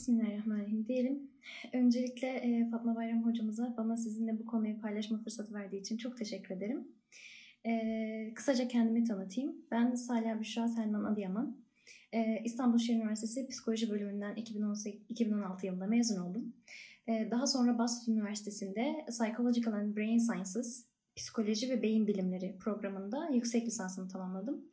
Bismillahirrahmanirrahim diyelim. Öncelikle e, Fatma Bayram hocamıza bana sizinle bu konuyu paylaşma fırsatı verdiği için çok teşekkür ederim. E, kısaca kendimi tanıtayım. Ben Salih Büşra Selman Adıyaman. E, İstanbul Şehir Üniversitesi Psikoloji Bölümünden 2018, 2016 yılında mezun oldum. E, daha sonra Boston Üniversitesi'nde Psychological and Brain Sciences, Psikoloji ve Beyin Bilimleri programında yüksek lisansımı tamamladım.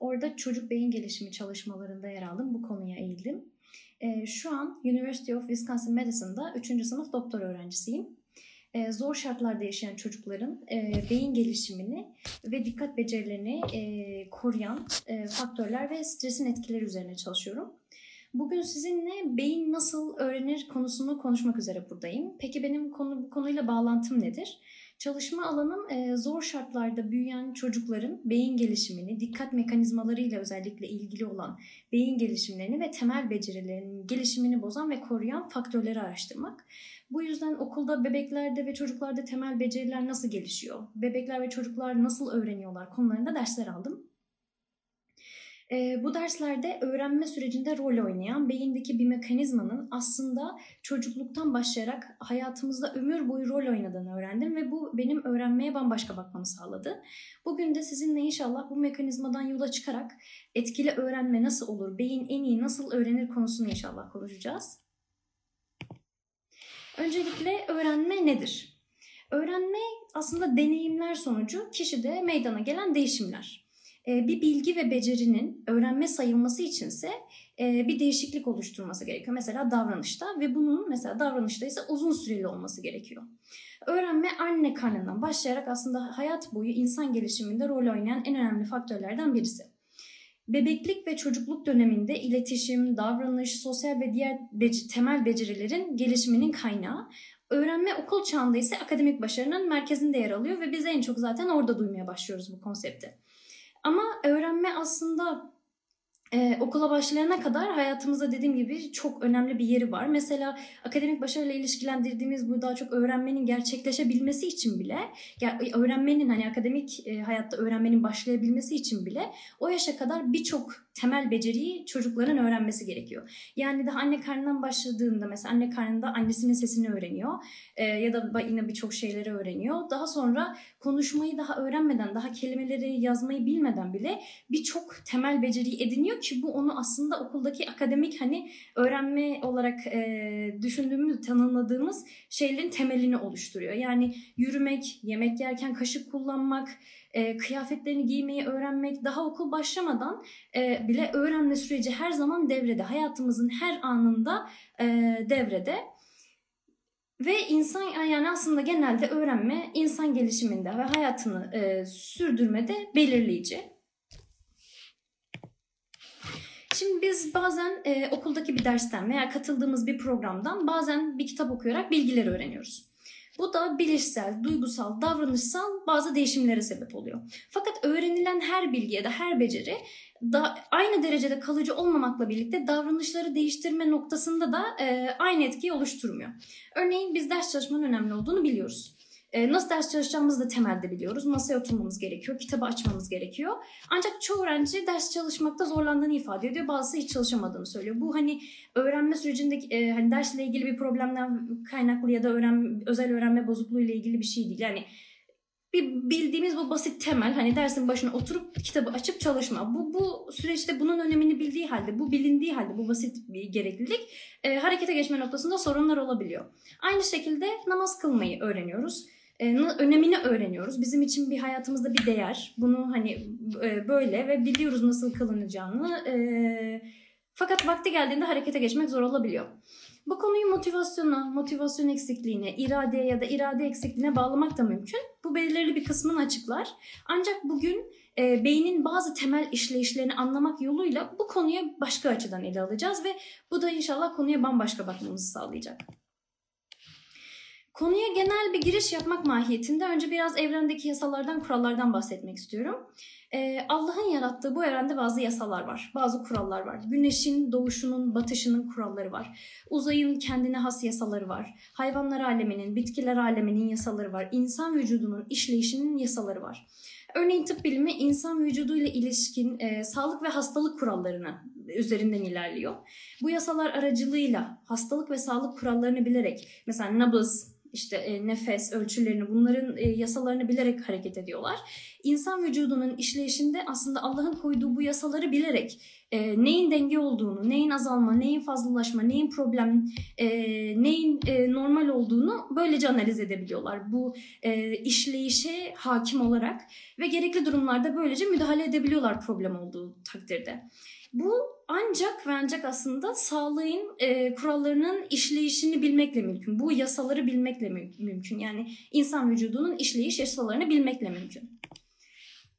Orada çocuk beyin gelişimi çalışmalarında yer aldım. Bu konuya eğildim. E, şu an University of Wisconsin Madison'da 3. sınıf doktor öğrencisiyim. E, zor şartlarda yaşayan çocukların e, beyin gelişimini ve dikkat becerilerini e, koruyan e, faktörler ve stresin etkileri üzerine çalışıyorum. Bugün sizinle beyin nasıl öğrenir konusunu konuşmak üzere buradayım. Peki benim konu, bu konuyla bağlantım nedir? Çalışma alanım e, zor şartlarda büyüyen çocukların beyin gelişimini, dikkat mekanizmalarıyla özellikle ilgili olan beyin gelişimlerini ve temel becerilerinin gelişimini bozan ve koruyan faktörleri araştırmak. Bu yüzden okulda bebeklerde ve çocuklarda temel beceriler nasıl gelişiyor, bebekler ve çocuklar nasıl öğreniyorlar konularında dersler aldım. E, bu derslerde öğrenme sürecinde rol oynayan beyindeki bir mekanizmanın aslında çocukluktan başlayarak hayatımızda ömür boyu rol oynadığını öğrendim ve bu benim öğrenmeye bambaşka bakmamı sağladı. Bugün de sizinle inşallah bu mekanizmadan yola çıkarak etkili öğrenme nasıl olur, beyin en iyi nasıl öğrenir konusunu inşallah konuşacağız. Öncelikle öğrenme nedir? Öğrenme aslında deneyimler sonucu kişide meydana gelen değişimler. Ee, bir bilgi ve becerinin öğrenme sayılması içinse e, bir değişiklik oluşturması gerekiyor. Mesela davranışta ve bunun mesela davranışta ise uzun süreli olması gerekiyor. Öğrenme anne karnından başlayarak aslında hayat boyu insan gelişiminde rol oynayan en önemli faktörlerden birisi. Bebeklik ve çocukluk döneminde iletişim, davranış, sosyal ve diğer bec- temel becerilerin gelişiminin kaynağı. Öğrenme okul çağında ise akademik başarının merkezinde yer alıyor ve biz en çok zaten orada duymaya başlıyoruz bu konsepti. Ama öğrenme aslında ee, okula başlayana kadar hayatımızda dediğim gibi çok önemli bir yeri var. Mesela akademik başarıyla ilişkilendirdiğimiz bu daha çok öğrenmenin gerçekleşebilmesi için bile, öğrenmenin hani akademik e, hayatta öğrenmenin başlayabilmesi için bile o yaşa kadar birçok temel beceriyi çocukların öğrenmesi gerekiyor. Yani daha anne karnından başladığında mesela anne karnında annesinin sesini öğreniyor e, ya da yine birçok şeyleri öğreniyor. Daha sonra konuşmayı daha öğrenmeden, daha kelimeleri yazmayı bilmeden bile birçok temel beceriyi ediniyor ki bu onu aslında okuldaki akademik hani öğrenme olarak e, düşündüğümüz, tanımladığımız şeylerin temelini oluşturuyor. Yani yürümek, yemek yerken kaşık kullanmak, e, kıyafetlerini giymeyi öğrenmek, daha okul başlamadan e, bile öğrenme süreci her zaman devrede. Hayatımızın her anında e, devrede. Ve insan yani aslında genelde öğrenme insan gelişiminde ve hayatını e, sürdürmede belirleyici. Şimdi biz bazen e, okuldaki bir dersten veya katıldığımız bir programdan bazen bir kitap okuyarak bilgileri öğreniyoruz. Bu da bilişsel, duygusal, davranışsal bazı değişimlere sebep oluyor. Fakat öğrenilen her bilgi ya da her beceri da aynı derecede kalıcı olmamakla birlikte davranışları değiştirme noktasında da e, aynı etkiyi oluşturmuyor. Örneğin biz ders çalışmanın önemli olduğunu biliyoruz. E, nasıl ders çalışacağımızı da temelde biliyoruz. Masaya oturmamız gerekiyor, kitabı açmamız gerekiyor. Ancak çoğu öğrenci ders çalışmakta zorlandığını ifade ediyor. Bazısı hiç çalışamadığını söylüyor. Bu hani öğrenme sürecindeki e, hani dersle ilgili bir problemden kaynaklı ya da öğren, özel öğrenme bozukluğu ile ilgili bir şey değil. Yani bir bildiğimiz bu basit temel hani dersin başına oturup kitabı açıp çalışma. Bu bu süreçte bunun önemini bildiği halde, bu bilindiği halde bu basit bir gereklilik e, harekete geçme noktasında sorunlar olabiliyor. Aynı şekilde namaz kılmayı öğreniyoruz önemini öğreniyoruz. Bizim için bir hayatımızda bir değer. Bunu hani e, böyle ve biliyoruz nasıl kılınacağını. E, fakat vakti geldiğinde harekete geçmek zor olabiliyor. Bu konuyu motivasyona, motivasyon eksikliğine, iradeye ya da irade eksikliğine bağlamak da mümkün. Bu belirli bir kısmını açıklar. Ancak bugün e, beynin bazı temel işleyişlerini anlamak yoluyla bu konuya başka açıdan ele alacağız ve bu da inşallah konuya bambaşka bakmamızı sağlayacak. Konuya genel bir giriş yapmak mahiyetinde önce biraz evrendeki yasalardan, kurallardan bahsetmek istiyorum. Ee, Allah'ın yarattığı bu evrende bazı yasalar var, bazı kurallar var. Güneşin doğuşunun, batışının kuralları var. Uzayın kendine has yasaları var. Hayvanlar aleminin, bitkiler aleminin yasaları var. İnsan vücudunun işleyişinin yasaları var. Örneğin tıp bilimi insan vücuduyla ilişkin e, sağlık ve hastalık kurallarını üzerinden ilerliyor. Bu yasalar aracılığıyla hastalık ve sağlık kurallarını bilerek mesela nabız, işte e, nefes ölçülerini bunların e, yasalarını bilerek hareket ediyorlar. İnsan vücudunun işleyişinde aslında Allah'ın koyduğu bu yasaları bilerek e, neyin denge olduğunu, neyin azalma, neyin fazlalaşma, neyin problem, e, neyin e, normal olduğunu böylece analiz edebiliyorlar. Bu e, işleyişe hakim olarak ve gerekli durumlarda böylece müdahale edebiliyorlar problem olduğu takdirde. Bu ancak ve ancak aslında sağlığın e, kurallarının işleyişini bilmekle mümkün. Bu yasaları bilmekle mü- mümkün. Yani insan vücudunun işleyiş yasalarını bilmekle mümkün.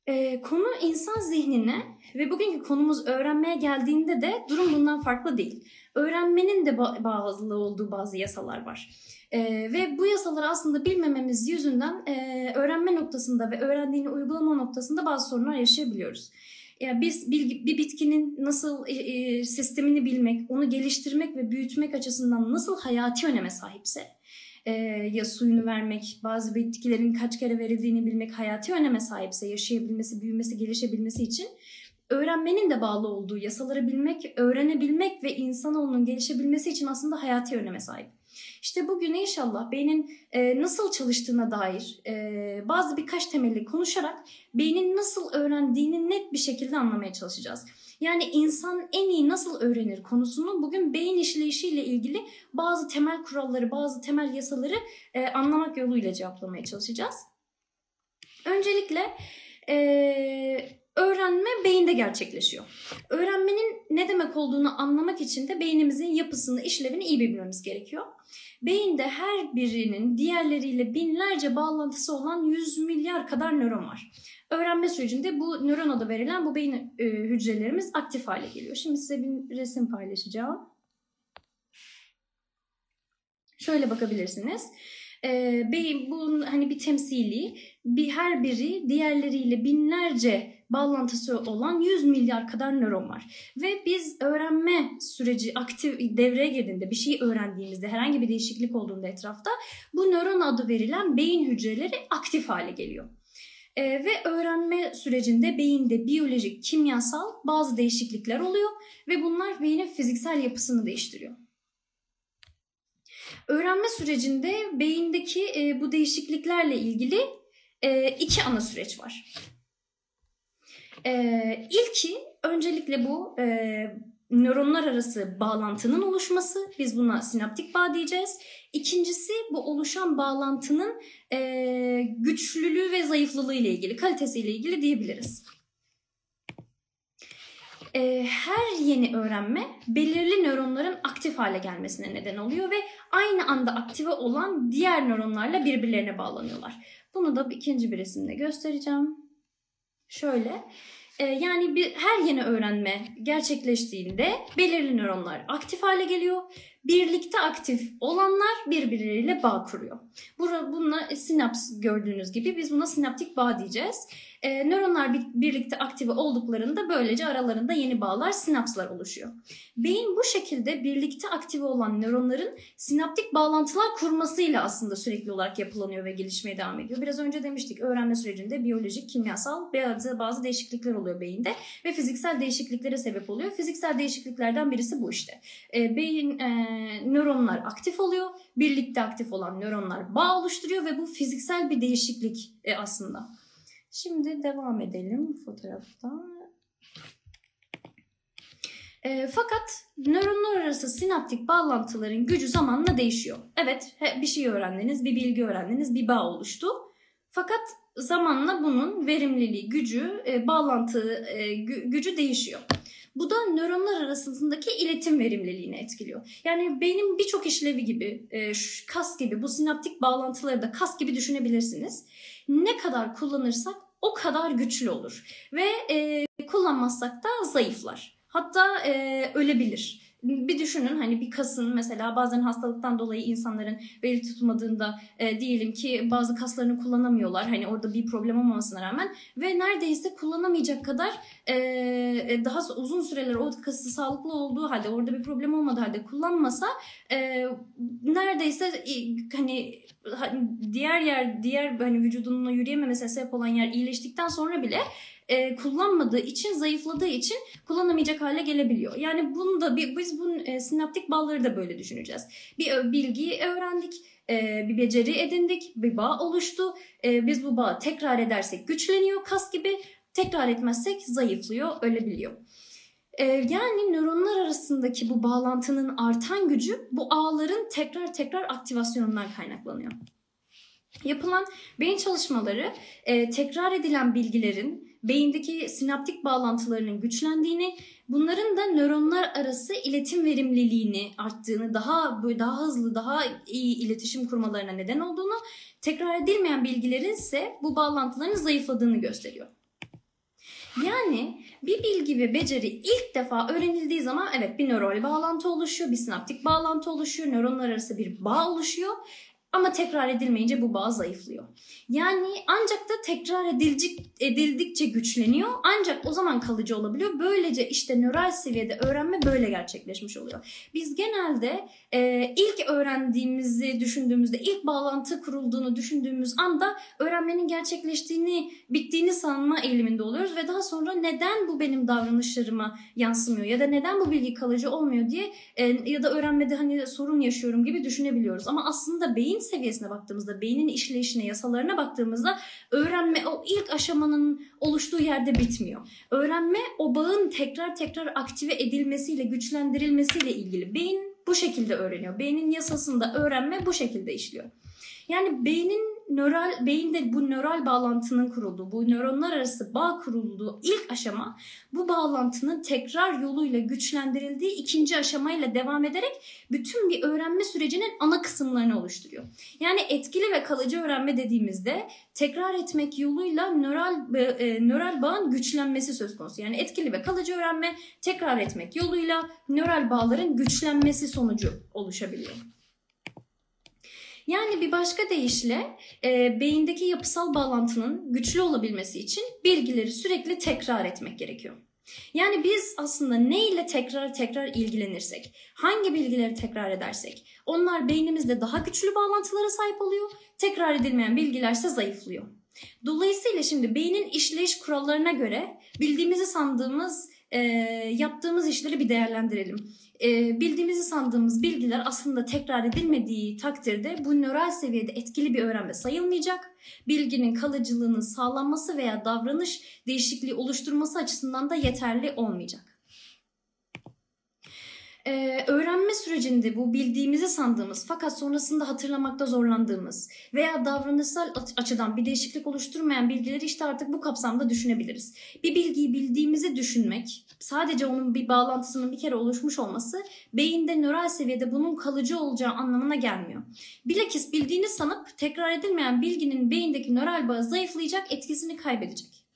E, konu insan zihnine ve bugünkü konumuz öğrenmeye geldiğinde de durum bundan farklı değil. Öğrenmenin de ba- bazılı olduğu bazı yasalar var. E, ve bu yasaları aslında bilmememiz yüzünden e, öğrenme noktasında ve öğrendiğini uygulama noktasında bazı sorunlar yaşayabiliyoruz. Yani biz bir, bir bitkinin nasıl e, e, sistemini bilmek, onu geliştirmek ve büyütmek açısından nasıl hayati öneme sahipse, e, ya suyunu vermek, bazı bitkilerin kaç kere verildiğini bilmek hayati öneme sahipse, yaşayabilmesi, büyümesi, gelişebilmesi için öğrenmenin de bağlı olduğu yasaları bilmek, öğrenebilmek ve insanoğlunun gelişebilmesi için aslında hayati öneme sahip. İşte bugün inşallah beynin e, nasıl çalıştığına dair e, bazı birkaç temelli konuşarak beynin nasıl öğrendiğini net bir şekilde anlamaya çalışacağız. Yani insan en iyi nasıl öğrenir konusunu bugün beyin işleyişiyle ilgili bazı temel kuralları, bazı temel yasaları e, anlamak yoluyla cevaplamaya çalışacağız. Öncelikle e, öğrenme beyinde gerçekleşiyor. Öğrenmenin ne demek olduğunu anlamak için de beynimizin yapısını, işlevini iyi bilmemiz gerekiyor. Beyinde her birinin diğerleriyle binlerce bağlantısı olan 100 milyar kadar nöron var. Öğrenme sürecinde bu nöron adı verilen bu beyin e, hücrelerimiz aktif hale geliyor. Şimdi size bir resim paylaşacağım. Şöyle bakabilirsiniz. E, beyin bunun hani bir temsili, bir her biri diğerleriyle binlerce bağlantısı olan 100 milyar kadar nöron var. Ve biz öğrenme süreci aktif devreye girdiğinde bir şey öğrendiğimizde herhangi bir değişiklik olduğunda etrafta bu nöron adı verilen beyin hücreleri aktif hale geliyor. Ee, ve öğrenme sürecinde beyinde biyolojik, kimyasal bazı değişiklikler oluyor ve bunlar beynin fiziksel yapısını değiştiriyor. Öğrenme sürecinde beyindeki e, bu değişikliklerle ilgili e, iki ana süreç var. Ee, ilki öncelikle bu e, nöronlar arası bağlantının oluşması. Biz buna sinaptik bağ diyeceğiz. İkincisi bu oluşan bağlantının e, güçlülüğü ve zayıflılığı ile ilgili, kalitesiyle ilgili diyebiliriz. E, her yeni öğrenme belirli nöronların aktif hale gelmesine neden oluyor ve aynı anda aktive olan diğer nöronlarla birbirlerine bağlanıyorlar. Bunu da ikinci bir resimde göstereceğim. Şöyle e, yani bir her yeni öğrenme gerçekleştiğinde belirli nöronlar aktif hale geliyor. Birlikte aktif olanlar birbirleriyle bağ kuruyor. Bununla sinaps gördüğünüz gibi biz buna sinaptik bağ diyeceğiz. E, nöronlar bir, birlikte aktive olduklarında böylece aralarında yeni bağlar, sinapslar oluşuyor. Beyin bu şekilde birlikte aktive olan nöronların sinaptik bağlantılar kurmasıyla aslında sürekli olarak yapılanıyor ve gelişmeye devam ediyor. Biraz önce demiştik öğrenme sürecinde biyolojik, kimyasal bazı, bazı değişiklikler oluyor beyinde ve fiziksel değişikliklere sebep oluyor. Fiziksel değişikliklerden birisi bu işte. E, beyin e, nöronlar aktif oluyor, birlikte aktif olan nöronlar bağ oluşturuyor ve bu fiziksel bir değişiklik e, aslında. Şimdi devam edelim fotoğrafta. E, fakat nöronlar arası sinaptik bağlantıların gücü zamanla değişiyor. Evet bir şey öğrendiniz, bir bilgi öğrendiniz, bir bağ oluştu. Fakat zamanla bunun verimliliği, gücü, e, bağlantı e, gü, gücü değişiyor. Bu da nöronlar arasındaki iletim verimliliğini etkiliyor. Yani beynin birçok işlevi gibi, e, kas gibi bu sinaptik bağlantıları da kas gibi düşünebilirsiniz. Ne kadar kullanırsak o kadar güçlü olur ve e, kullanmazsak da zayıflar. Hatta e, ölebilir. Bir düşünün hani bir kasın mesela bazen hastalıktan dolayı insanların veri tutmadığında e, diyelim ki bazı kaslarını kullanamıyorlar. Hani orada bir problem olmamasına rağmen ve neredeyse kullanamayacak kadar e, daha uzun süreler o kası sağlıklı olduğu halde orada bir problem olmadığı halde kullanmasa e, neredeyse e, hani diğer yer diğer hani vücudunun yürüyememesine sebep olan yer iyileştikten sonra bile e, kullanmadığı için, zayıfladığı için kullanamayacak hale gelebiliyor. Yani bunu da biz bu e, sinaptik bağları da böyle düşüneceğiz. Bir bilgiyi öğrendik, e, bir beceri edindik, bir bağ oluştu. E, biz bu bağı tekrar edersek güçleniyor kas gibi, tekrar etmezsek zayıflıyor, ölebiliyor. E, yani nöronlar arasındaki bu bağlantının artan gücü bu ağların tekrar tekrar aktivasyonundan kaynaklanıyor. Yapılan beyin çalışmaları e, tekrar edilen bilgilerin beyindeki sinaptik bağlantılarının güçlendiğini, bunların da nöronlar arası iletim verimliliğini arttığını, daha böyle daha hızlı, daha iyi iletişim kurmalarına neden olduğunu, tekrar edilmeyen bilgilerin ise bu bağlantıların zayıfladığını gösteriyor. Yani bir bilgi ve beceri ilk defa öğrenildiği zaman evet bir nöral bağlantı oluşuyor, bir sinaptik bağlantı oluşuyor, nöronlar arası bir bağ oluşuyor ama tekrar edilmeyince bu bağ zayıflıyor. Yani ancak da tekrar edilecek, edildikçe güçleniyor. Ancak o zaman kalıcı olabiliyor. Böylece işte nöral seviyede öğrenme böyle gerçekleşmiş oluyor. Biz genelde e, ilk öğrendiğimizi düşündüğümüzde, ilk bağlantı kurulduğunu düşündüğümüz anda öğrenmenin gerçekleştiğini, bittiğini sanma eğiliminde oluyoruz ve daha sonra neden bu benim davranışlarıma yansımıyor ya da neden bu bilgi kalıcı olmuyor diye e, ya da öğrenmede hani sorun yaşıyorum gibi düşünebiliyoruz. Ama aslında beyin seviyesine baktığımızda, beynin işleyişine, yasalarına baktığımızda öğrenme o ilk aşamanın oluştuğu yerde bitmiyor. Öğrenme o bağın tekrar tekrar aktive edilmesiyle, güçlendirilmesiyle ilgili. Beyin bu şekilde öğreniyor. Beynin yasasında öğrenme bu şekilde işliyor. Yani beynin nöral beyinde bu nöral bağlantının kurulduğu, bu nöronlar arası bağ kurulduğu ilk aşama bu bağlantının tekrar yoluyla güçlendirildiği ikinci aşamayla devam ederek bütün bir öğrenme sürecinin ana kısımlarını oluşturuyor. Yani etkili ve kalıcı öğrenme dediğimizde tekrar etmek yoluyla nöral e, nöral bağın güçlenmesi söz konusu. Yani etkili ve kalıcı öğrenme tekrar etmek yoluyla nöral bağların güçlenmesi sonucu oluşabiliyor. Yani bir başka deyişle e, beyindeki yapısal bağlantının güçlü olabilmesi için bilgileri sürekli tekrar etmek gerekiyor. Yani biz aslında ne ile tekrar tekrar ilgilenirsek, hangi bilgileri tekrar edersek onlar beynimizde daha güçlü bağlantılara sahip oluyor, tekrar edilmeyen bilgilerse zayıflıyor. Dolayısıyla şimdi beynin işleyiş kurallarına göre bildiğimizi sandığımız, e, yaptığımız işleri bir değerlendirelim e, bildiğimizi sandığımız bilgiler aslında tekrar edilmediği takdirde bu nöral seviyede etkili bir öğrenme sayılmayacak. Bilginin kalıcılığının sağlanması veya davranış değişikliği oluşturması açısından da yeterli olmayacak. Ee, öğrenme sürecinde bu bildiğimizi sandığımız fakat sonrasında hatırlamakta zorlandığımız veya davranışsal açıdan bir değişiklik oluşturmayan bilgileri işte artık bu kapsamda düşünebiliriz. Bir bilgiyi bildiğimizi düşünmek, sadece onun bir bağlantısının bir kere oluşmuş olması beyinde nöral seviyede bunun kalıcı olacağı anlamına gelmiyor. Bilakis bildiğini sanıp tekrar edilmeyen bilginin beyindeki nöral bağı zayıflayacak, etkisini kaybedecek.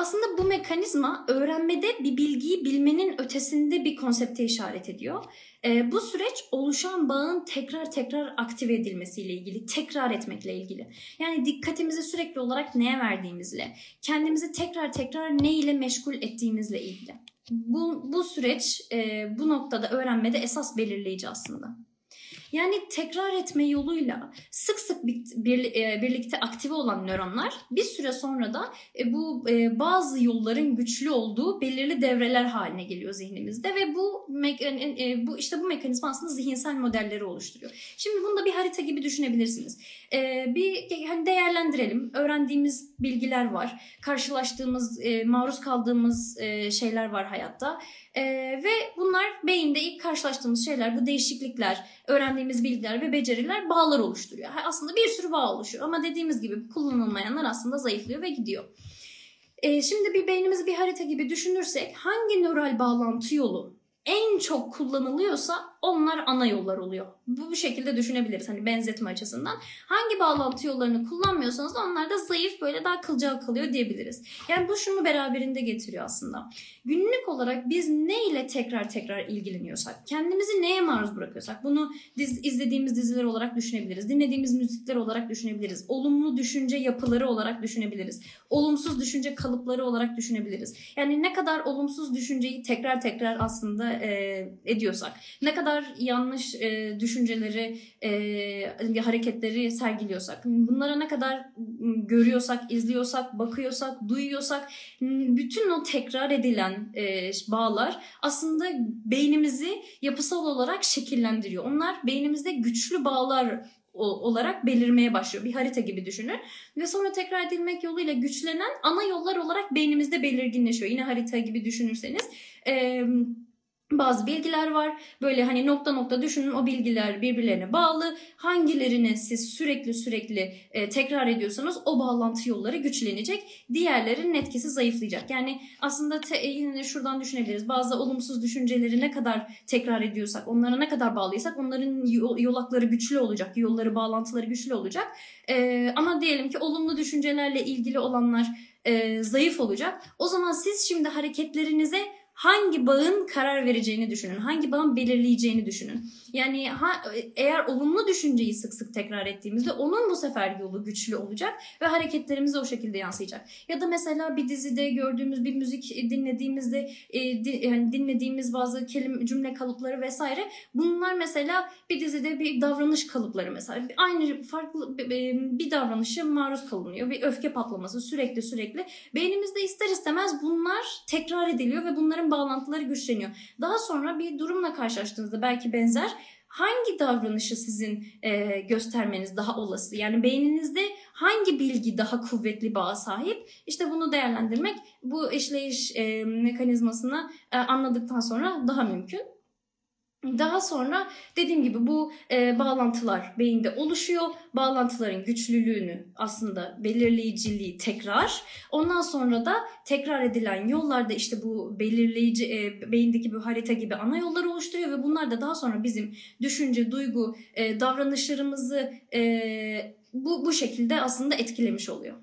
Aslında bu mekanizma öğrenmede bir bilgiyi bilmenin ötesinde bir konsepte işaret ediyor. E, bu süreç oluşan bağın tekrar tekrar aktive edilmesiyle ilgili, tekrar etmekle ilgili. Yani dikkatimizi sürekli olarak neye verdiğimizle, kendimizi tekrar tekrar ne ile meşgul ettiğimizle ilgili. Bu, bu süreç e, bu noktada öğrenmede esas belirleyici aslında. Yani tekrar etme yoluyla sık sık bir, e, birlikte aktive olan nöronlar bir süre sonra da e, bu e, bazı yolların güçlü olduğu belirli devreler haline geliyor zihnimizde ve bu bu işte bu mekanizma aslında zihinsel modelleri oluşturuyor. Şimdi bunu da bir harita gibi düşünebilirsiniz. Bir hani değerlendirelim. Öğrendiğimiz bilgiler var. Karşılaştığımız, maruz kaldığımız şeyler var hayatta. E, ve bunlar beyinde ilk karşılaştığımız şeyler, bu değişiklikler, öğrendiğimiz bilgiler ve beceriler bağlar oluşturuyor. Aslında bir sürü bağ oluşuyor ama dediğimiz gibi kullanılmayanlar aslında zayıflıyor ve gidiyor. E, şimdi bir beynimizi bir harita gibi düşünürsek hangi nöral bağlantı yolu en çok kullanılıyorsa onlar ana yollar oluyor. Bu, bu şekilde düşünebiliriz hani benzetme açısından. Hangi bağlantı yollarını kullanmıyorsanız da onlar da zayıf böyle daha kılcal kalıyor diyebiliriz. Yani bu şunu beraberinde getiriyor aslında. Günlük olarak biz ne ile tekrar tekrar ilgileniyorsak, kendimizi neye maruz bırakıyorsak bunu diz, izlediğimiz diziler olarak düşünebiliriz. Dinlediğimiz müzikler olarak düşünebiliriz. Olumlu düşünce yapıları olarak düşünebiliriz. Olumsuz düşünce kalıpları olarak düşünebiliriz. Yani ne kadar olumsuz düşünceyi tekrar tekrar aslında e, ediyorsak, ne kadar yanlış e, düşünceleri, e, hareketleri sergiliyorsak, bunlara ne kadar görüyorsak, izliyorsak, bakıyorsak, duyuyorsak, bütün o tekrar edilen e, bağlar aslında beynimizi yapısal olarak şekillendiriyor. Onlar beynimizde güçlü bağlar olarak belirmeye başlıyor. Bir harita gibi düşünün. Ve sonra tekrar edilmek yoluyla güçlenen ana yollar olarak beynimizde belirginleşiyor. Yine harita gibi düşünürseniz. Ee, bazı bilgiler var. Böyle hani nokta nokta düşünün o bilgiler birbirlerine bağlı. Hangilerini siz sürekli sürekli e, tekrar ediyorsanız o bağlantı yolları güçlenecek. Diğerlerinin etkisi zayıflayacak. Yani aslında te, yine şuradan düşünebiliriz. Bazı olumsuz düşünceleri ne kadar tekrar ediyorsak, onlara ne kadar bağlıysak onların yolakları güçlü olacak. Yolları, bağlantıları güçlü olacak. E, ama diyelim ki olumlu düşüncelerle ilgili olanlar e, zayıf olacak. O zaman siz şimdi hareketlerinize hangi bağın karar vereceğini düşünün. Hangi bağın belirleyeceğini düşünün. Yani ha, eğer olumlu düşünceyi sık sık tekrar ettiğimizde onun bu sefer yolu güçlü olacak ve hareketlerimize o şekilde yansıyacak. Ya da mesela bir dizide gördüğümüz bir müzik dinlediğimizde e, di, yani dinlediğimiz bazı kelime cümle kalıpları vesaire bunlar mesela bir dizide bir davranış kalıpları mesela aynı farklı bir davranışa maruz kalınıyor. Bir öfke patlaması sürekli sürekli beynimizde ister istemez bunlar tekrar ediliyor ve bunların bağlantıları güçleniyor. Daha sonra bir durumla karşılaştığınızda belki benzer hangi davranışı sizin e, göstermeniz daha olası? Yani beyninizde hangi bilgi daha kuvvetli bağa sahip? İşte bunu değerlendirmek bu işleyiş e, mekanizmasını e, anladıktan sonra daha mümkün. Daha sonra dediğim gibi bu e, bağlantılar beyinde oluşuyor. Bağlantıların güçlülüğünü aslında belirleyiciliği tekrar. Ondan sonra da tekrar edilen yollarda işte bu belirleyici e, beyindeki bu harita gibi ana yollar oluşturuyor ve bunlar da daha sonra bizim düşünce, duygu, e, davranışlarımızı e, bu, bu şekilde aslında etkilemiş oluyor.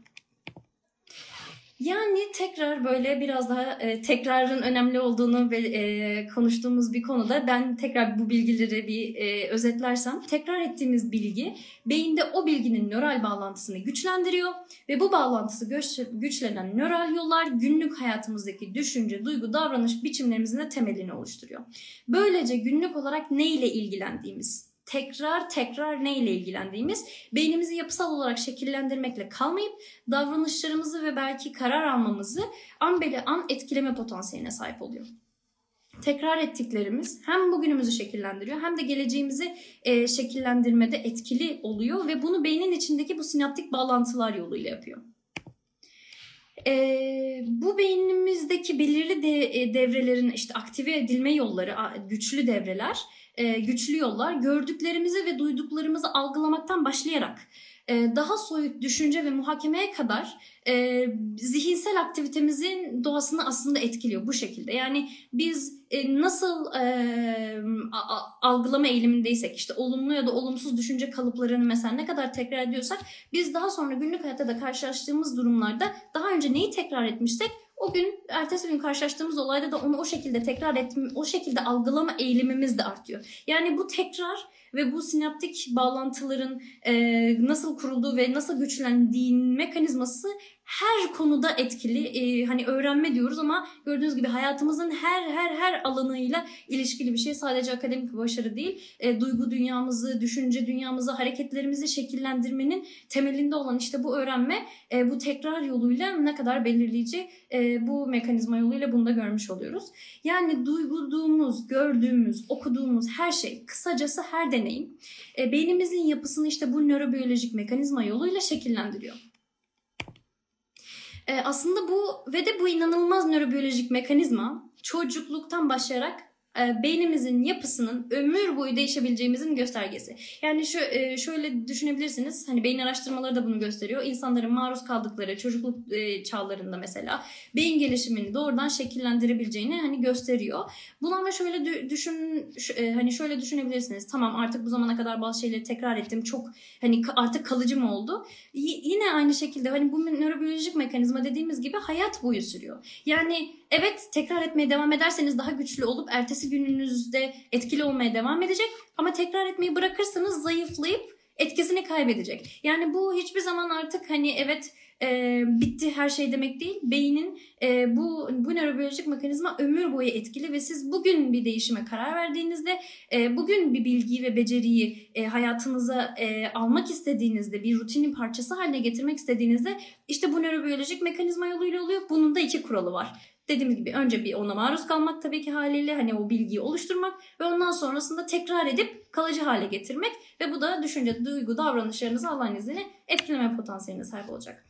Yani tekrar böyle biraz daha e, tekrarın önemli olduğunu ve e, konuştuğumuz bir konuda ben tekrar bu bilgileri bir e, özetlersem tekrar ettiğimiz bilgi beyinde o bilginin nöral bağlantısını güçlendiriyor ve bu bağlantısı güç, güçlenen nöral yollar günlük hayatımızdaki düşünce, duygu, davranış biçimlerimizin de temelini oluşturuyor. Böylece günlük olarak ne ile ilgilendiğimiz, tekrar tekrar ne ile ilgilendiğimiz, beynimizi yapısal olarak şekillendirmekle kalmayıp davranışlarımızı ve belki karar almamızı an beli an etkileme potansiyeline sahip oluyor. Tekrar ettiklerimiz hem bugünümüzü şekillendiriyor hem de geleceğimizi e, şekillendirmede etkili oluyor ve bunu beynin içindeki bu sinaptik bağlantılar yoluyla yapıyor. E, bu beynimizdeki belirli de, e, devrelerin işte aktive edilme yolları, güçlü devreler e, güçlü yollar gördüklerimizi ve duyduklarımızı algılamaktan başlayarak daha soyut düşünce ve muhakemeye kadar e, zihinsel aktivitemizin doğasını aslında etkiliyor bu şekilde. Yani biz e, nasıl e, algılama eğilimindeysek işte olumlu ya da olumsuz düşünce kalıplarını mesela ne kadar tekrar ediyorsak biz daha sonra günlük hayatta da karşılaştığımız durumlarda daha önce neyi tekrar etmişsek o gün ertesi gün karşılaştığımız olayda da onu o şekilde tekrar etme, o şekilde algılama eğilimimiz de artıyor. Yani bu tekrar ve bu sinaptik bağlantıların e, nasıl kurulduğu ve nasıl güçlendiğin mekanizması her konuda etkili. E, hani öğrenme diyoruz ama gördüğünüz gibi hayatımızın her her her alanıyla ilişkili bir şey. Sadece akademik başarı değil. E, duygu dünyamızı, düşünce dünyamızı, hareketlerimizi şekillendirmenin temelinde olan işte bu öğrenme e, bu tekrar yoluyla ne kadar belirleyici e, bu mekanizma yoluyla bunu da görmüş oluyoruz. Yani duyguduğumuz, gördüğümüz, okuduğumuz her şey, kısacası her deneyim e, beynimizin yapısını işte bu nörobiyolojik mekanizma yoluyla şekillendiriyor. E, aslında bu ve de bu inanılmaz nörobiyolojik mekanizma çocukluktan başlayarak beynimizin yapısının ömür boyu değişebileceğimizin göstergesi. Yani şu e, şöyle düşünebilirsiniz. Hani beyin araştırmaları da bunu gösteriyor. İnsanların maruz kaldıkları çocukluk e, çağlarında mesela beyin gelişimini doğrudan şekillendirebileceğini hani gösteriyor. Bunu ama şöyle dü- düşün e, hani şöyle düşünebilirsiniz. Tamam artık bu zamana kadar bazı şeyleri tekrar ettim. Çok hani artık kalıcı mı oldu? Y- yine aynı şekilde hani bu nörobiyolojik mekanizma dediğimiz gibi hayat boyu sürüyor. Yani evet tekrar etmeye devam ederseniz daha güçlü olup ertesi gününüzde etkili olmaya devam edecek. Ama tekrar etmeyi bırakırsanız zayıflayıp etkisini kaybedecek. Yani bu hiçbir zaman artık hani evet e, bitti her şey demek değil. Beynin e, bu bu nörobiyolojik mekanizma ömür boyu etkili ve siz bugün bir değişime karar verdiğinizde e, bugün bir bilgiyi ve beceriyi e, hayatınıza e, almak istediğinizde bir rutinin parçası haline getirmek istediğinizde işte bu nörobiyolojik mekanizma yoluyla oluyor. Bunun da iki kuralı var. Dediğimiz gibi önce bir ona maruz kalmak tabii ki haliyle hani o bilgiyi oluşturmak ve ondan sonrasında tekrar edip kalıcı hale getirmek ve bu da düşünce, duygu, davranışlarınızı Allah'ın izniyle etkileme potansiyeline sahip olacak.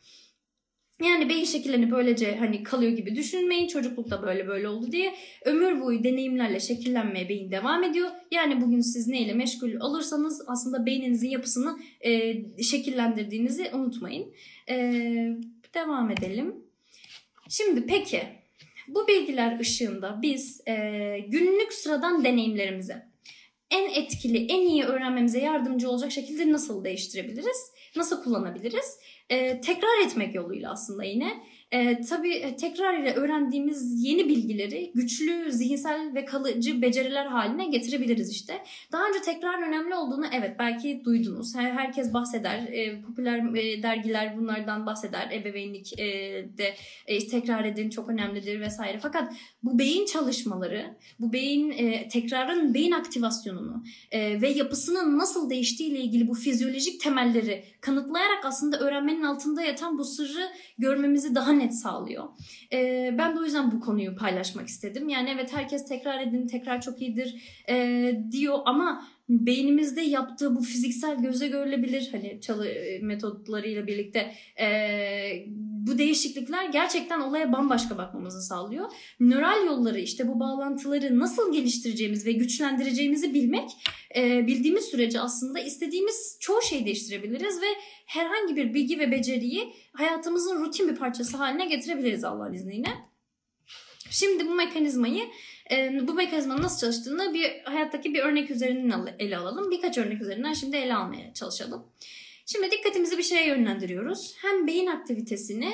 Yani beyin şekillerini böylece hani kalıyor gibi düşünmeyin. Çocuklukta böyle böyle oldu diye. Ömür boyu deneyimlerle şekillenmeye beyin devam ediyor. Yani bugün siz neyle meşgul olursanız aslında beyninizin yapısını e, şekillendirdiğinizi unutmayın. E, devam edelim. Şimdi peki bu bilgiler ışığında biz e, günlük sıradan deneyimlerimizi en etkili, en iyi öğrenmemize yardımcı olacak şekilde nasıl değiştirebiliriz? Nasıl kullanabiliriz? e, tekrar etmek yoluyla aslında yine. E, tabii tekrar ile öğrendiğimiz yeni bilgileri güçlü, zihinsel ve kalıcı beceriler haline getirebiliriz işte. Daha önce tekrar önemli olduğunu evet belki duydunuz. Her, herkes bahseder. E, popüler e, dergiler bunlardan bahseder. Ebeveynlik e, de e, tekrar edin çok önemlidir vesaire. Fakat bu beyin çalışmaları, bu beyin e, tekrarın beyin aktivasyonunu e, ve yapısının nasıl değiştiği ile ilgili bu fizyolojik temelleri kanıtlayarak aslında öğrenmenin altında yatan bu sırrı görmemizi daha net sağlıyor. E, ben de o yüzden bu konuyu paylaşmak istedim. Yani evet herkes tekrar edin, tekrar çok iyidir e, diyor ama beynimizde yaptığı bu fiziksel göze görülebilir hani çalı metotlarıyla birlikte e, değişiklikler gerçekten olaya bambaşka bakmamızı sağlıyor. Nöral yolları işte bu bağlantıları nasıl geliştireceğimiz ve güçlendireceğimizi bilmek e, bildiğimiz sürece aslında istediğimiz çoğu şeyi değiştirebiliriz ve herhangi bir bilgi ve beceriyi hayatımızın rutin bir parçası haline getirebiliriz Allah'ın izniyle. Şimdi bu mekanizmayı bu mekanizmanın nasıl çalıştığını bir hayattaki bir örnek üzerinden ele alalım. Birkaç örnek üzerinden şimdi ele almaya çalışalım. Şimdi dikkatimizi bir şeye yönlendiriyoruz. Hem beyin aktivitesini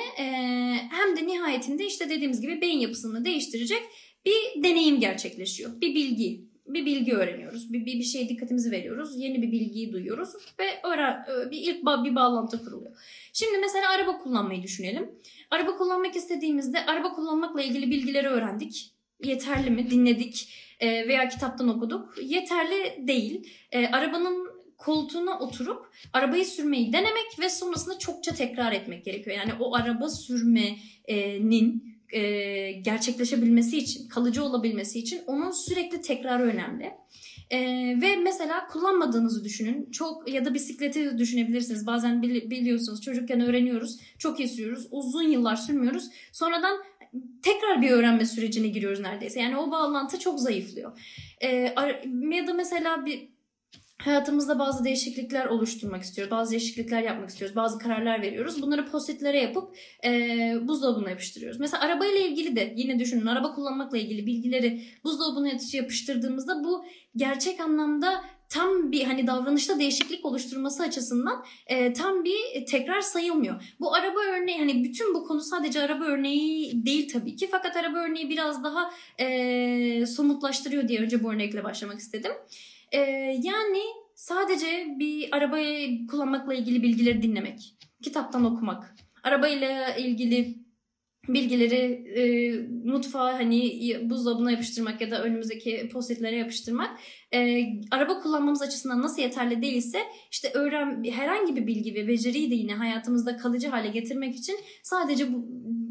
hem de nihayetinde işte dediğimiz gibi beyin yapısını değiştirecek bir deneyim gerçekleşiyor. Bir bilgi, bir bilgi öğreniyoruz. Bir, bir, bir şeye dikkatimizi veriyoruz. Yeni bir bilgiyi duyuyoruz ve öğren, bir ilk bir bağlantı kuruluyor. Şimdi mesela araba kullanmayı düşünelim. Araba kullanmak istediğimizde araba kullanmakla ilgili bilgileri öğrendik. Yeterli mi? Dinledik e, veya kitaptan okuduk. Yeterli değil. E, arabanın koltuğuna oturup arabayı sürmeyi denemek ve sonrasında çokça tekrar etmek gerekiyor. Yani o araba sürmenin e, gerçekleşebilmesi için, kalıcı olabilmesi için onun sürekli tekrarı önemli. Ee, ve mesela kullanmadığınızı düşünün. Çok ya da bisikleti düşünebilirsiniz. Bazen bili, biliyorsunuz çocukken öğreniyoruz. Çok iyi sürüyoruz. Uzun yıllar sürmüyoruz. Sonradan tekrar bir öğrenme sürecine giriyoruz neredeyse. Yani o bağlantı çok zayıflıyor. Ee, ya da mesela bir hayatımızda bazı değişiklikler oluşturmak istiyoruz. Bazı değişiklikler yapmak istiyoruz. Bazı kararlar veriyoruz. Bunları postitlere yapıp e, buzdolabına yapıştırıyoruz. Mesela arabayla ilgili de yine düşünün araba kullanmakla ilgili bilgileri buzdolabına yapıştırdığımızda bu gerçek anlamda tam bir hani davranışta değişiklik oluşturması açısından e, tam bir tekrar sayılmıyor. Bu araba örneği hani bütün bu konu sadece araba örneği değil tabii ki fakat araba örneği biraz daha e, somutlaştırıyor diye önce bu örnekle başlamak istedim. Ee, yani sadece bir arabayı kullanmakla ilgili bilgileri dinlemek, kitaptan okumak, arabayla ilgili bilgileri e, mutfağa hani buzdolabına yapıştırmak ya da önümüzdeki postitlere yapıştırmak e, araba kullanmamız açısından nasıl yeterli değilse işte öğren herhangi bir bilgi ve beceriyi de yine hayatımızda kalıcı hale getirmek için sadece bu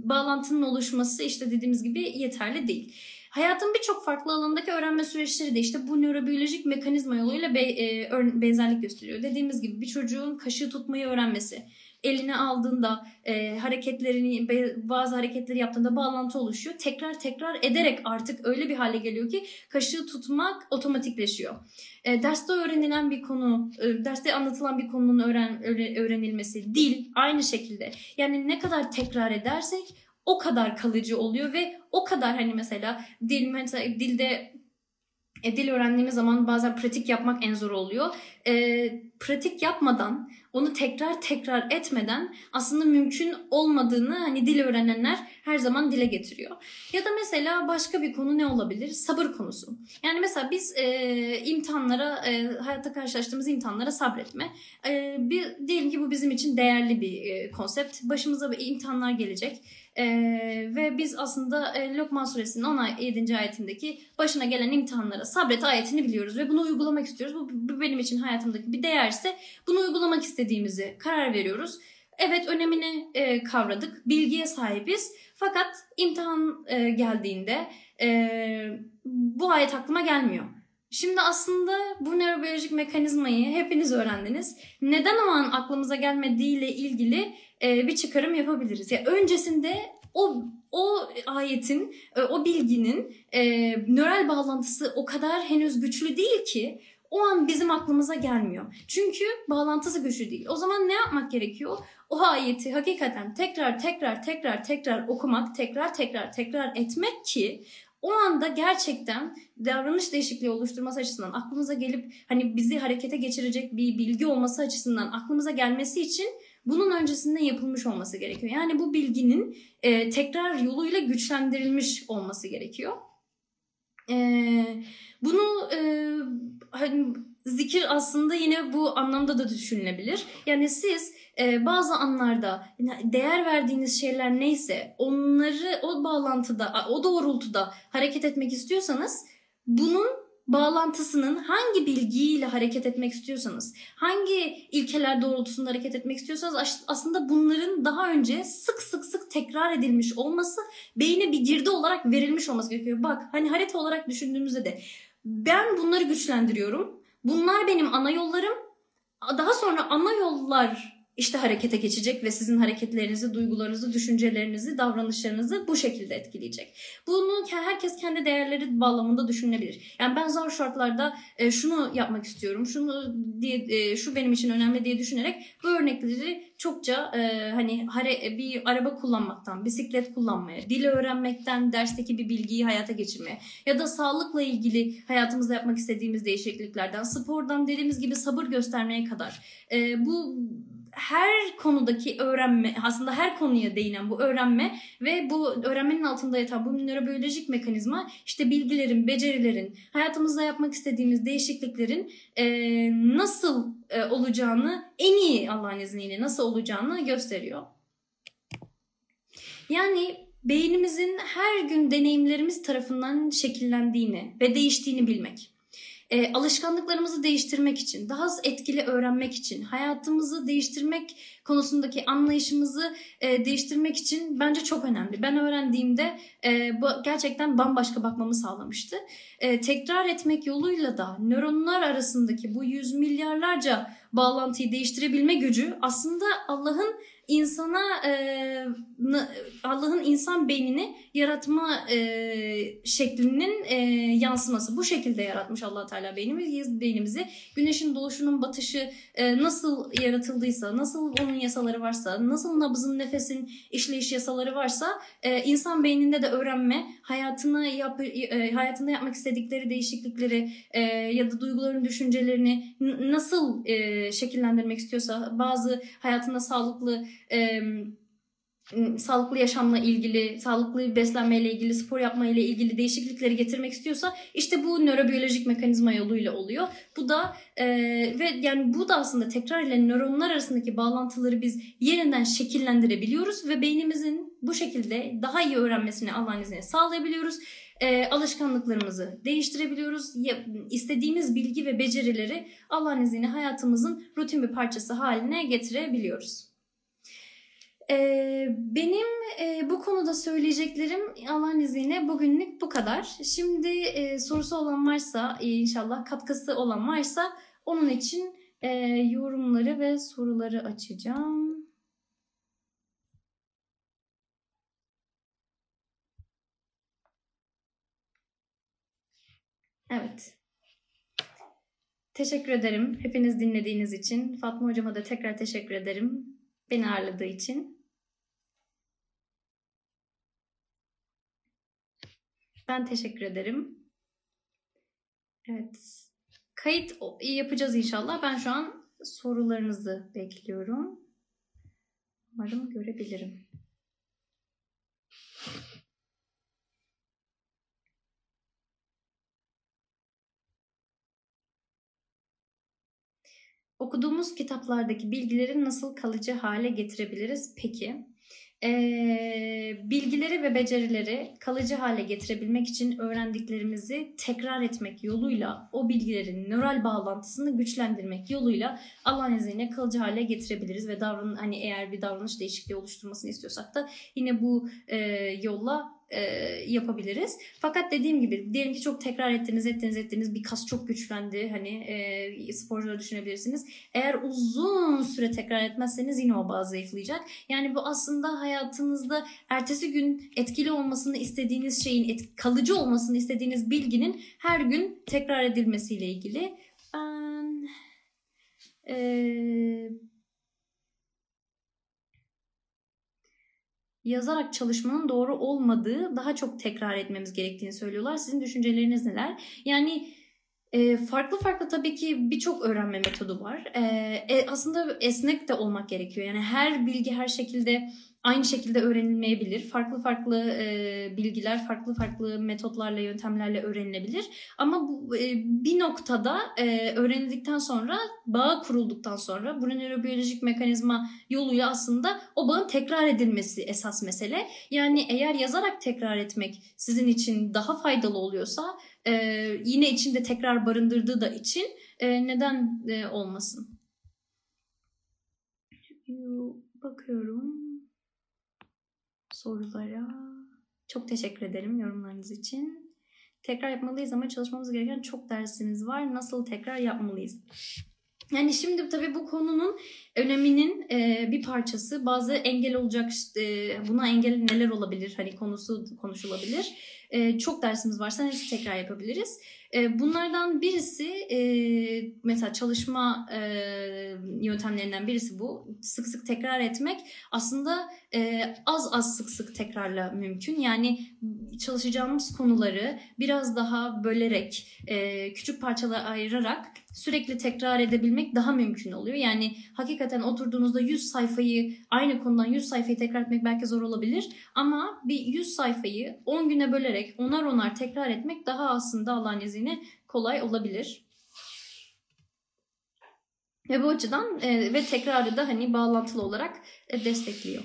bağlantının oluşması işte dediğimiz gibi yeterli değil. Hayatın birçok farklı alanındaki öğrenme süreçleri de işte bu nörobiyolojik mekanizma yoluyla be, e, benzerlik gösteriyor. Dediğimiz gibi bir çocuğun kaşığı tutmayı öğrenmesi, eline aldığında e, hareketlerini bazı hareketleri yaptığında bağlantı oluşuyor. Tekrar tekrar ederek artık öyle bir hale geliyor ki kaşığı tutmak otomatikleşiyor. E, derste öğrenilen bir konu, e, derste anlatılan bir konunun öğren, öğrenilmesi, dil aynı şekilde. Yani ne kadar tekrar edersek o kadar kalıcı oluyor ve o kadar hani mesela dil mesela dilde e, dil öğrendiğimiz zaman bazen pratik yapmak en zor oluyor. E, pratik yapmadan, onu tekrar tekrar etmeden aslında mümkün olmadığını hani dil öğrenenler her zaman dile getiriyor. Ya da mesela başka bir konu ne olabilir? Sabır konusu. Yani mesela biz e, imtihanlara, e, hayatta karşılaştığımız imtihanlara sabretme. E, bir, diyelim ki bu bizim için değerli bir e, konsept. Başımıza imtihanlar gelecek ee, ve biz aslında e, Lokman suresinin 17. ayetindeki başına gelen imtihanlara sabret ayetini biliyoruz ve bunu uygulamak istiyoruz. Bu, bu benim için hayatımdaki bir değerse bunu uygulamak istediğimizi karar veriyoruz. Evet önemini e, kavradık, bilgiye sahibiz. Fakat imtihan e, geldiğinde e, bu ayet aklıma gelmiyor. Şimdi aslında bu nörobiyolojik mekanizmayı hepiniz öğrendiniz. Neden o an aklımıza gelmediğiyle ilgili e, bir çıkarım yapabiliriz. Ya öncesinde o o ayetin, e, o bilginin e, nöral bağlantısı o kadar henüz güçlü değil ki o an bizim aklımıza gelmiyor. Çünkü bağlantısı güçlü değil. O zaman ne yapmak gerekiyor? O ayeti hakikaten tekrar tekrar tekrar tekrar okumak, tekrar tekrar tekrar etmek ki o anda gerçekten davranış değişikliği oluşturması açısından aklımıza gelip hani bizi harekete geçirecek bir bilgi olması açısından aklımıza gelmesi için bunun öncesinde yapılmış olması gerekiyor. Yani bu bilginin e, tekrar yoluyla güçlendirilmiş olması gerekiyor. E, bunu e, hani zikir aslında yine bu anlamda da düşünülebilir. Yani siz e, bazı anlarda değer verdiğiniz şeyler neyse onları o bağlantıda, o doğrultuda hareket etmek istiyorsanız bunun bağlantısının hangi bilgiyle hareket etmek istiyorsanız, hangi ilkeler doğrultusunda hareket etmek istiyorsanız aslında bunların daha önce sık sık sık tekrar edilmiş olması beyne bir girdi olarak verilmiş olması gerekiyor. Bak hani harita olarak düşündüğümüzde de ben bunları güçlendiriyorum. Bunlar benim ana yollarım. Daha sonra ana yollar işte harekete geçecek ve sizin hareketlerinizi, duygularınızı, düşüncelerinizi, davranışlarınızı bu şekilde etkileyecek. Bunu herkes kendi değerleri bağlamında düşünebilir. Yani ben zor şartlarda e, şunu yapmak istiyorum, şunu diye e, şu benim için önemli diye düşünerek bu örnekleri çokça e, hani bir araba kullanmaktan, bisiklet kullanmaya, dil öğrenmekten, dersteki bir bilgiyi hayata geçirmeye ya da sağlıkla ilgili hayatımızda yapmak istediğimiz değişikliklerden, spordan dediğimiz gibi sabır göstermeye kadar bu her konudaki öğrenme aslında her konuya değinen bu öğrenme ve bu öğrenmenin altında yatan bu nörobiyolojik mekanizma işte bilgilerin, becerilerin, hayatımızda yapmak istediğimiz değişikliklerin e, nasıl e, olacağını en iyi Allah'ın izniyle nasıl olacağını gösteriyor. Yani beynimizin her gün deneyimlerimiz tarafından şekillendiğini ve değiştiğini bilmek e, alışkanlıklarımızı değiştirmek için, daha az etkili öğrenmek için, hayatımızı değiştirmek konusundaki anlayışımızı e, değiştirmek için bence çok önemli. Ben öğrendiğimde e, bu gerçekten bambaşka bakmamı sağlamıştı. E, tekrar etmek yoluyla da nöronlar arasındaki bu yüz milyarlarca bağlantıyı değiştirebilme gücü aslında Allah'ın insana e, Allah'ın insan beynini yaratma e, şeklinin e, yansıması. Bu şekilde yaratmış allah Teala beynimizi, beynimizi. Güneşin doğuşunun batışı e, nasıl yaratıldıysa, nasıl onun yasaları varsa, nasıl nabızın, nefesin işleyiş yasaları varsa e, insan beyninde de öğrenme, hayatını yap, e, hayatında yapmak istedikleri değişiklikleri e, ya da duyguların, düşüncelerini nasıl e, şekillendirmek istiyorsa, bazı hayatında sağlıklı e, sağlıklı yaşamla ilgili, sağlıklı beslenmeyle ilgili, spor yapmayla ilgili değişiklikleri getirmek istiyorsa işte bu nörobiyolojik mekanizma yoluyla oluyor. Bu da e, ve yani bu da aslında tekrar ile nöronlar arasındaki bağlantıları biz yeniden şekillendirebiliyoruz ve beynimizin bu şekilde daha iyi öğrenmesini Allah'ın izniyle sağlayabiliyoruz. E, alışkanlıklarımızı değiştirebiliyoruz. İstediğimiz bilgi ve becerileri Allah'ın izniyle hayatımızın rutin bir parçası haline getirebiliyoruz. Ee, benim e, bu konuda söyleyeceklerim Allah'ın izniyle bugünlük bu kadar. Şimdi e, sorusu olan varsa e, inşallah katkısı olan varsa onun için e, yorumları ve soruları açacağım. Evet. Teşekkür ederim hepiniz dinlediğiniz için. Fatma hocama da tekrar teşekkür ederim beni ağırladığı için. Ben teşekkür ederim. Evet. Kayıt yapacağız inşallah. Ben şu an sorularınızı bekliyorum. Umarım görebilirim. Okuduğumuz kitaplardaki bilgileri nasıl kalıcı hale getirebiliriz peki? Ee, bilgileri ve becerileri kalıcı hale getirebilmek için öğrendiklerimizi tekrar etmek yoluyla o bilgilerin nöral bağlantısını güçlendirmek yoluyla Allah'ın izniyle kalıcı hale getirebiliriz. Ve davran hani eğer bir davranış değişikliği oluşturmasını istiyorsak da yine bu e, yolla e, yapabiliriz. Fakat dediğim gibi diyelim ki çok tekrar ettiniz ettiniz ettiniz bir kas çok güçlendi hani e, sporcuları düşünebilirsiniz. Eğer uzun süre tekrar etmezseniz yine o bağ zayıflayacak. Yani bu aslında hayatınızda ertesi gün etkili olmasını istediğiniz şeyin et, kalıcı olmasını istediğiniz bilginin her gün tekrar edilmesiyle ilgili. Ben e, yazarak çalışmanın doğru olmadığı, daha çok tekrar etmemiz gerektiğini söylüyorlar. Sizin düşünceleriniz neler? Yani e, farklı farklı tabii ki birçok öğrenme metodu var. E, e, aslında esnek de olmak gerekiyor. Yani her bilgi her şekilde aynı şekilde öğrenilmeyebilir. Farklı farklı e, bilgiler, farklı farklı metotlarla, yöntemlerle öğrenilebilir. Ama bu e, bir noktada e, öğrenildikten sonra, bağ kurulduktan sonra bu nörobiyolojik mekanizma yoluyla aslında o bağın tekrar edilmesi esas mesele. Yani eğer yazarak tekrar etmek sizin için daha faydalı oluyorsa, e, yine içinde tekrar barındırdığı da için e, neden e, olmasın? Bakıyorum sorulara. Çok teşekkür ederim yorumlarınız için. Tekrar yapmalıyız ama çalışmamız gereken çok dersimiz var. Nasıl tekrar yapmalıyız? Yani şimdi tabii bu konunun öneminin e, bir parçası. Bazı engel olacak, e, buna engel neler olabilir? Hani konusu konuşulabilir. E, çok dersimiz varsa nasıl tekrar yapabiliriz? E, bunlardan birisi e, mesela çalışma e, yöntemlerinden birisi bu. Sık sık tekrar etmek aslında e, az az sık sık tekrarla mümkün. Yani çalışacağımız konuları biraz daha bölerek, e, küçük parçalara ayırarak sürekli tekrar edebilmek daha mümkün oluyor. Yani hakikaten oturduğunuzda 100 sayfayı aynı konudan 100 sayfayı tekrar etmek belki zor olabilir. Ama bir 100 sayfayı 10 güne bölerek onar onar tekrar etmek daha aslında Allah'ın izniyle kolay olabilir. Ve bu açıdan e, ve tekrarı da hani bağlantılı olarak e, destekliyor.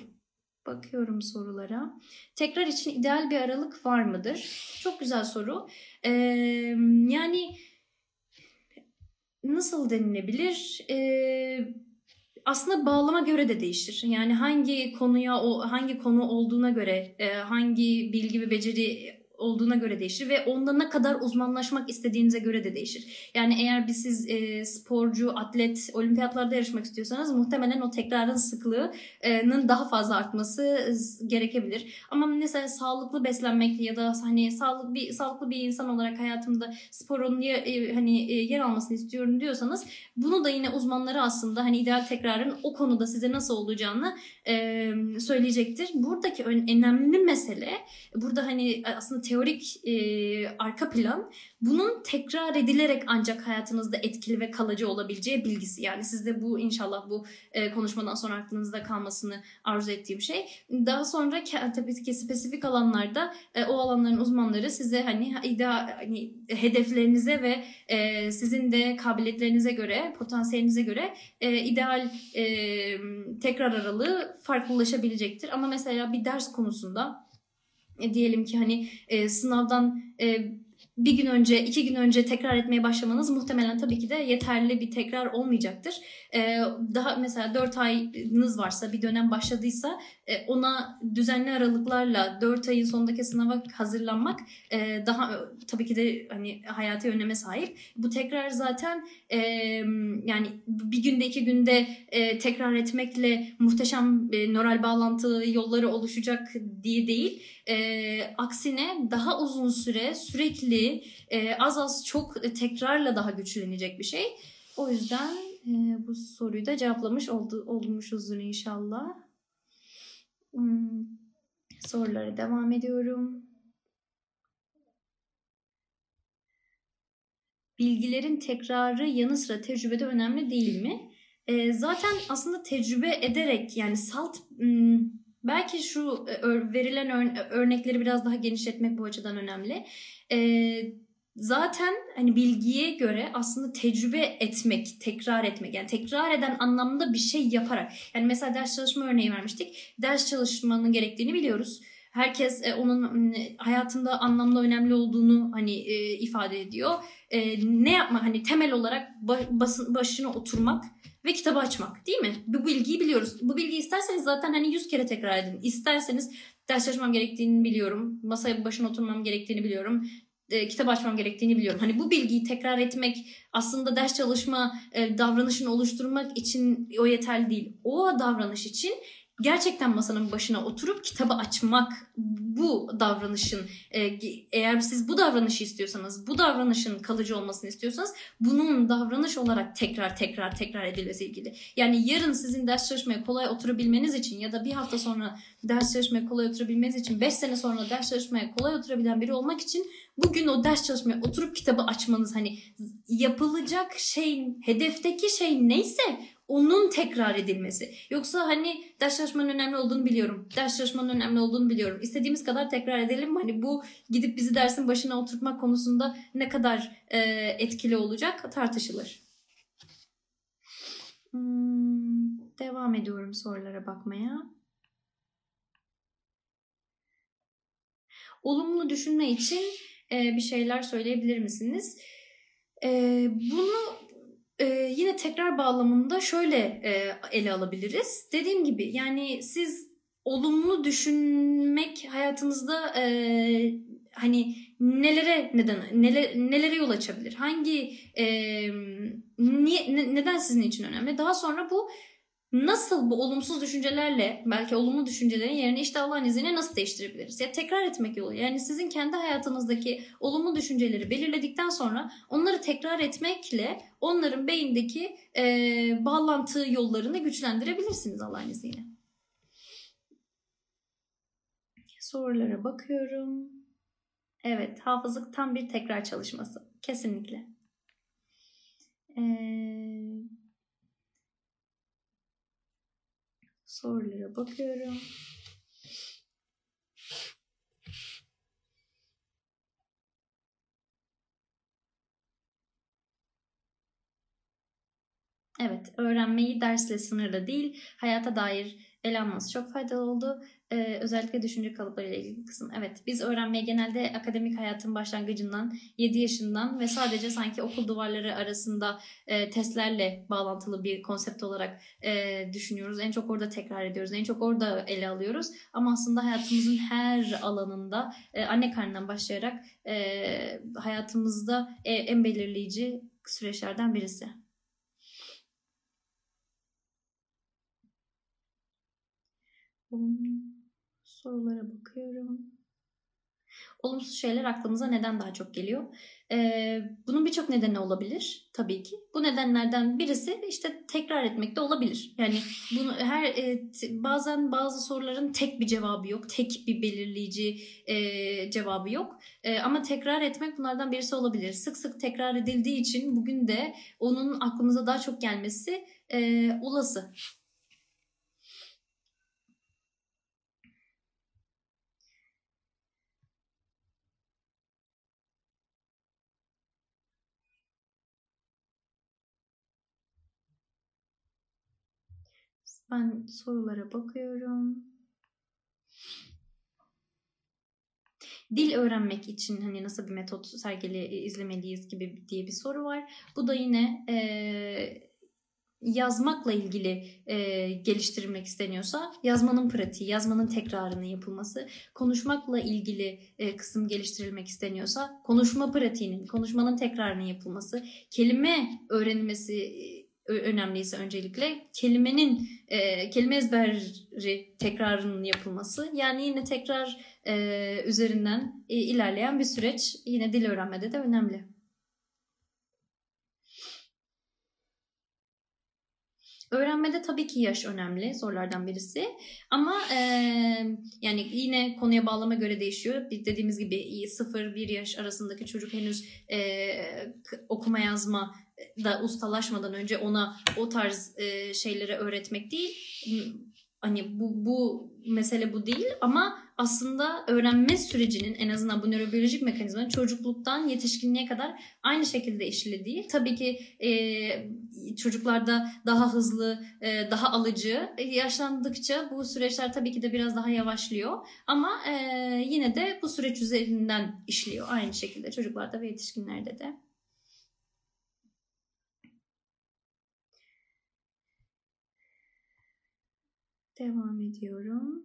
Bakıyorum sorulara. Tekrar için ideal bir aralık var mıdır? Çok güzel soru. Ee, yani nasıl denilebilir? Ee, aslında bağlama göre de değişir. Yani hangi konuya o hangi konu olduğuna göre, e, hangi bilgi ve beceri olduğuna göre değişir ve onda ne kadar uzmanlaşmak istediğinize göre de değişir. Yani eğer bir siz e, sporcu, atlet, olimpiyatlarda yarışmak istiyorsanız muhtemelen o tekrarın sıklığının daha fazla artması gerekebilir. Ama mesela sağlıklı beslenmek ya da hani sağlık bir sağlıklı bir insan olarak hayatımda sporun yer, e, hani e, yer almasını istiyorum diyorsanız bunu da yine uzmanları aslında hani ideal tekrarın o konuda size nasıl olacağını e, söyleyecektir. Buradaki önemli mesele burada hani aslında teorik e, arka plan bunun tekrar edilerek ancak hayatınızda etkili ve kalıcı olabileceği bilgisi. Yani sizde bu inşallah bu e, konuşmadan sonra aklınızda kalmasını arzu ettiğim şey. Daha sonra tabii ki spesifik alanlarda e, o alanların uzmanları size hani ideal hani hedeflerinize ve e, sizin de kabiliyetlerinize göre, potansiyelinize göre e, ideal e, tekrar aralığı farklılaşabilecektir. Ama mesela bir ders konusunda e, diyelim ki hani e, sınavdan e, bir gün önce, iki gün önce tekrar etmeye başlamanız muhtemelen tabii ki de yeterli bir tekrar olmayacaktır. Ee, daha mesela 4 ayınız varsa, bir dönem başladıysa e, ona düzenli aralıklarla 4 ayın sonundaki sınava hazırlanmak e, daha tabii ki de hani hayati öneme sahip. Bu tekrar zaten e, yani bir günde iki günde e, tekrar etmekle muhteşem e, nöral bağlantı yolları oluşacak diye değil. E, aksine daha uzun süre sürekli e, az az çok tekrarla daha güçlenecek bir şey. O yüzden e, bu soruyu da cevaplamış oldu, olmuşuzdur inşallah. Hmm, sorulara devam ediyorum. Bilgilerin tekrarı yanı sıra tecrübede önemli değil mi? E, zaten aslında tecrübe ederek yani salt hmm, belki şu e, verilen örnekleri biraz daha genişletmek bu açıdan önemli. E, zaten hani bilgiye göre aslında tecrübe etmek, tekrar etmek yani tekrar eden anlamda bir şey yaparak. Yani mesela ders çalışma örneği vermiştik. Ders çalışmanın gerektiğini biliyoruz. Herkes e, onun hayatında anlamda önemli olduğunu hani e, ifade ediyor. E, ne yapma hani temel olarak basın başına oturmak ve kitabı açmak değil mi? Bu bilgiyi biliyoruz. Bu bilgiyi isterseniz zaten hani yüz kere tekrar edin. İsterseniz ders çalışmam gerektiğini biliyorum. Masaya başına oturmam gerektiğini biliyorum e, kitap açmam gerektiğini biliyorum. Hani bu bilgiyi tekrar etmek aslında ders çalışma e, davranışını oluşturmak için o yeterli değil. O davranış için gerçekten masanın başına oturup kitabı açmak bu davranışın e, eğer siz bu davranışı istiyorsanız bu davranışın kalıcı olmasını istiyorsanız bunun davranış olarak tekrar tekrar tekrar edilmesi ilgili. Yani yarın sizin ders çalışmaya kolay oturabilmeniz için ya da bir hafta sonra ders çalışmaya kolay oturabilmeniz için 5 sene sonra ders çalışmaya kolay oturabilen biri olmak için bugün o ders çalışmaya oturup kitabı açmanız hani yapılacak şeyin hedefteki şey neyse onun tekrar edilmesi. Yoksa hani ders çalışmanın önemli olduğunu biliyorum. Ders çalışmanın önemli olduğunu biliyorum. İstediğimiz kadar tekrar edelim. Hani bu gidip bizi dersin başına oturtmak konusunda ne kadar e, etkili olacak tartışılır. Hmm, devam ediyorum sorulara bakmaya. Olumlu düşünme için e, bir şeyler söyleyebilir misiniz? E, bunu e, yine tekrar bağlamında şöyle e, ele alabiliriz. Dediğim gibi yani siz olumlu düşünmek hayatınızda e, hani nelere neden neler, nelere yol açabilir? Hangi e, niye, ne, neden sizin için önemli? Daha sonra bu nasıl bu olumsuz düşüncelerle belki olumlu düşüncelerin yerine işte Allah'ın izniyle nasıl değiştirebiliriz? Ya tekrar etmek yolu. Yani sizin kendi hayatınızdaki olumlu düşünceleri belirledikten sonra onları tekrar etmekle onların beyindeki e, bağlantı yollarını güçlendirebilirsiniz Allah'ın izniyle. Sorulara bakıyorum. Evet, hafızlık tam bir tekrar çalışması. Kesinlikle. Eee sorulara bakıyorum. Evet, öğrenmeyi dersle sınırlı değil, hayata dair ele alması çok faydalı oldu. Ee, özellikle düşünce kalıpları ile ilgili kısım. Evet biz öğrenmeye genelde akademik hayatın başlangıcından 7 yaşından ve sadece sanki okul duvarları arasında e, testlerle bağlantılı bir konsept olarak e, düşünüyoruz. En çok orada tekrar ediyoruz. En çok orada ele alıyoruz. Ama aslında hayatımızın her alanında e, anne karnından başlayarak e, hayatımızda e, en belirleyici süreçlerden birisi. Sorulara bakıyorum. Olumsuz şeyler aklımıza neden daha çok geliyor? Ee, bunun birçok nedeni olabilir tabii ki. Bu nedenlerden birisi işte tekrar etmek de olabilir. Yani bunu her e, bazen bazı soruların tek bir cevabı yok, tek bir belirleyici e, cevabı yok. E, ama tekrar etmek bunlardan birisi olabilir. Sık sık tekrar edildiği için bugün de onun aklımıza daha çok gelmesi e, olası. Ben sorulara bakıyorum. Dil öğrenmek için hani nasıl bir metot sergili izlemeliyiz gibi diye bir soru var. Bu da yine e, yazmakla ilgili e, geliştirilmek isteniyorsa yazmanın pratiği, yazmanın tekrarının yapılması, konuşmakla ilgili e, kısım geliştirilmek isteniyorsa konuşma pratiğinin, konuşmanın tekrarının yapılması, kelime öğrenilmesi önemliyse öncelikle kelimenin e, kelime ezberi tekrarının yapılması yani yine tekrar e, üzerinden e, ilerleyen bir süreç yine dil öğrenmede de önemli. Öğrenmede tabii ki yaş önemli zorlardan birisi ama e, yani yine konuya bağlama göre değişiyor. Dediğimiz gibi 0-1 yaş arasındaki çocuk henüz e, okuma yazma da ustalaşmadan önce ona o tarz e, şeyleri öğretmek değil. Hani bu, bu mesele bu değil ama aslında öğrenme sürecinin en azından bu nörobiyolojik mekanizmanın çocukluktan yetişkinliğe kadar aynı şekilde işlediği. Tabii ki e, çocuklarda daha hızlı, e, daha alıcı. Yaşlandıkça bu süreçler tabii ki de biraz daha yavaşlıyor. Ama e, yine de bu süreç üzerinden işliyor aynı şekilde çocuklarda ve yetişkinlerde de. Devam ediyorum.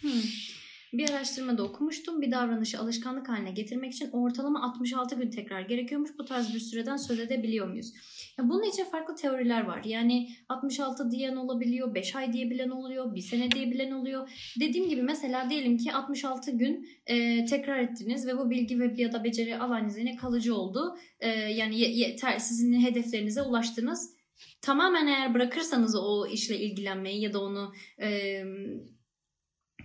Hmm. Bir araştırmada okumuştum. Bir davranışı alışkanlık haline getirmek için ortalama 66 gün tekrar gerekiyormuş. Bu tarz bir süreden söz edebiliyor muyuz? Ya bunun için farklı teoriler var. Yani 66 diyen olabiliyor, 5 ay diyebilen oluyor, 1 sene diyebilen oluyor. Dediğim gibi mesela diyelim ki 66 gün e, tekrar ettiniz ve bu bilgi ve ya da beceri alanınız yine kalıcı oldu. E, yani yeter, sizin hedeflerinize ulaştınız. Tamamen eğer bırakırsanız o işle ilgilenmeyi ya da onu e,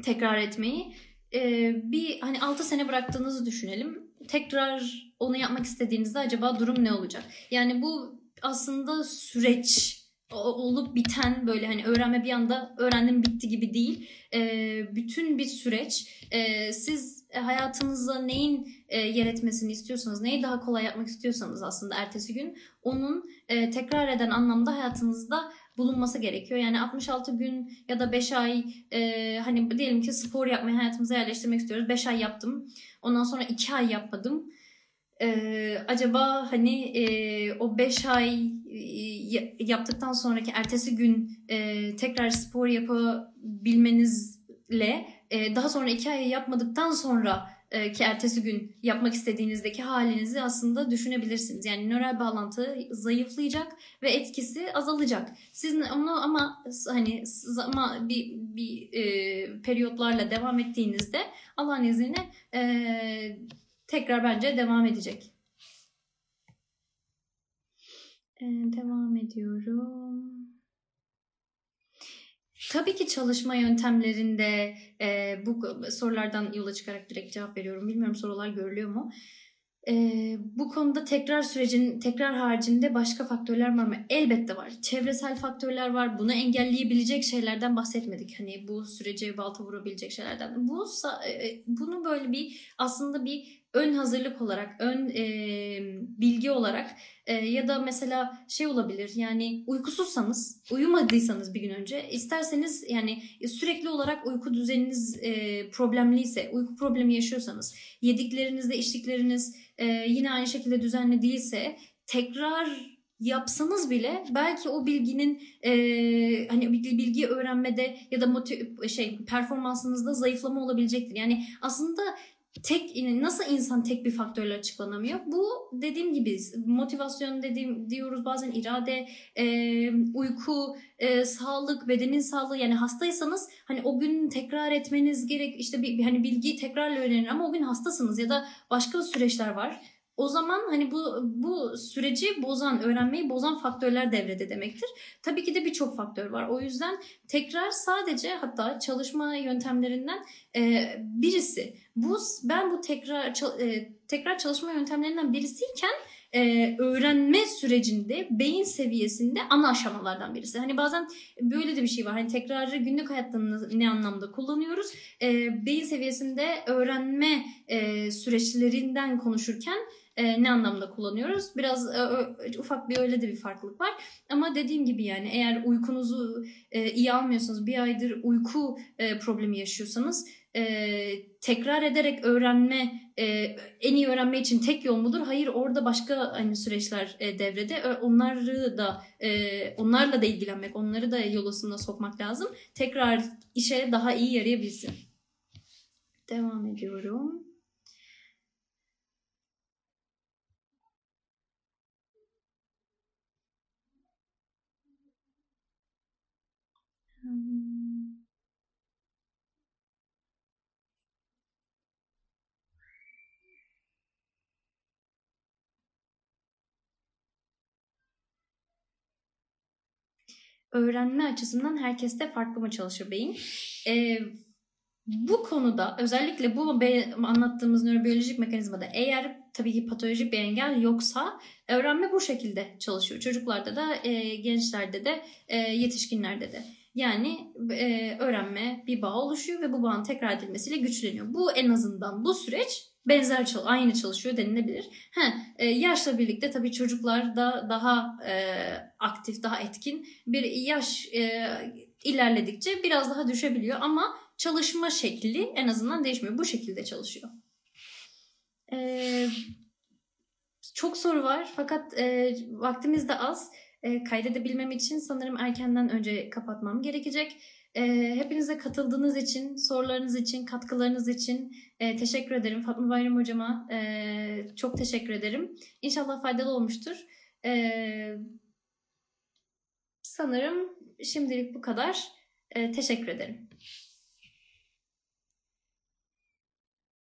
tekrar etmeyi. Ee, bir hani 6 sene bıraktığınızı düşünelim. Tekrar onu yapmak istediğinizde acaba durum ne olacak? Yani bu aslında süreç olup biten böyle hani öğrenme bir anda öğrendim bitti gibi değil. Ee, bütün bir süreç. Ee, siz hayatınızda neyin e, yer etmesini istiyorsanız, neyi daha kolay yapmak istiyorsanız aslında ertesi gün onun e, tekrar eden anlamda hayatınızda bulunması gerekiyor. Yani 66 gün ya da 5 ay e, hani diyelim ki spor yapmayı hayatımıza yerleştirmek istiyoruz. 5 ay yaptım. Ondan sonra 2 ay yapmadım. E, acaba hani e, o 5 ay e, yaptıktan sonraki ertesi gün e, tekrar spor yapabilmenizle e, daha sonra 2 ay yapmadıktan sonra ki ertesi gün yapmak istediğinizdeki halinizi aslında düşünebilirsiniz. Yani nöral bağlantı zayıflayacak ve etkisi azalacak. Siz onu ama hani ama bir, bir e, periyotlarla devam ettiğinizde Allah'ın izniyle e, tekrar bence devam edecek. E, devam ediyorum. Tabii ki çalışma yöntemlerinde e, bu sorulardan yola çıkarak direkt cevap veriyorum. Bilmiyorum sorular görülüyor mu? E, bu konuda tekrar sürecin tekrar haricinde başka faktörler var mı? Elbette var. Çevresel faktörler var. Bunu engelleyebilecek şeylerden bahsetmedik. Hani bu sürece balta vurabilecek şeylerden. Bu e, bunu böyle bir aslında bir ön hazırlık olarak, ön e, bilgi olarak e, ya da mesela şey olabilir yani uykusuzsanız, uyumadıysanız bir gün önce isterseniz yani sürekli olarak uyku düzeniniz e, problemliyse, uyku problemi yaşıyorsanız, yediklerinizde içtikleriniz e, yine aynı şekilde düzenli değilse tekrar yapsanız bile belki o bilginin e, hani bilgi öğrenmede ya da motiv şey performansınızda zayıflama olabilecektir. Yani aslında tek nasıl insan tek bir faktörle açıklanamıyor? Bu dediğim gibi motivasyon dediğim diyoruz bazen irade, e, uyku, e, sağlık, bedenin sağlığı yani hastaysanız hani o gün tekrar etmeniz gerek işte bir, hani bilgiyi tekrarla öğrenir ama o gün hastasınız ya da başka süreçler var. O zaman hani bu bu süreci bozan, öğrenmeyi bozan faktörler devrede demektir. Tabii ki de birçok faktör var. O yüzden tekrar sadece hatta çalışma yöntemlerinden e, birisi. Bu ben bu tekrar e, tekrar çalışma yöntemlerinden birisiyken e, öğrenme sürecinde beyin seviyesinde ana aşamalardan birisi. Hani bazen böyle de bir şey var. Hani tekrarı günlük hayatta ne anlamda kullanıyoruz? E, beyin seviyesinde öğrenme e, süreçlerinden konuşurken e, ne anlamda kullanıyoruz? Biraz e, ufak bir öyle de bir farklılık var. Ama dediğim gibi yani eğer uykunuzu e, iyi almıyorsanız, bir aydır uyku e, problemi yaşıyorsanız e, tekrar ederek öğrenme e, en iyi öğrenme için tek yol mudur? Hayır orada başka hani süreçler e, devrede. Onları da e, onlarla da ilgilenmek, onları da yol aslında sokmak lazım. Tekrar işe daha iyi yarayabilsin. Devam ediyorum. Hmm. öğrenme açısından herkeste farklı mı çalışır beyin? Ee, bu konuda özellikle bu anlattığımız nörobiyolojik mekanizmada eğer tabii ki patolojik bir engel yoksa öğrenme bu şekilde çalışıyor. Çocuklarda da, e, gençlerde de, e, yetişkinlerde de. Yani e, öğrenme bir bağ oluşuyor ve bu bağın tekrar edilmesiyle güçleniyor. Bu en azından bu süreç benzer aynı çalışıyor denilebilir. Ha, e, yaşla birlikte tabii çocuklar da daha e, aktif, daha etkin bir yaş e, ilerledikçe biraz daha düşebiliyor ama çalışma şekli en azından değişmiyor. Bu şekilde çalışıyor. E, çok soru var fakat e, vaktimiz de az. E, kaydedebilmem için sanırım erkenden önce kapatmam gerekecek. E, hepinize katıldığınız için, sorularınız için, katkılarınız için e, teşekkür ederim. Fatma Bayram Hocama e, çok teşekkür ederim. İnşallah faydalı olmuştur. E, sanırım şimdilik bu kadar. E, teşekkür ederim.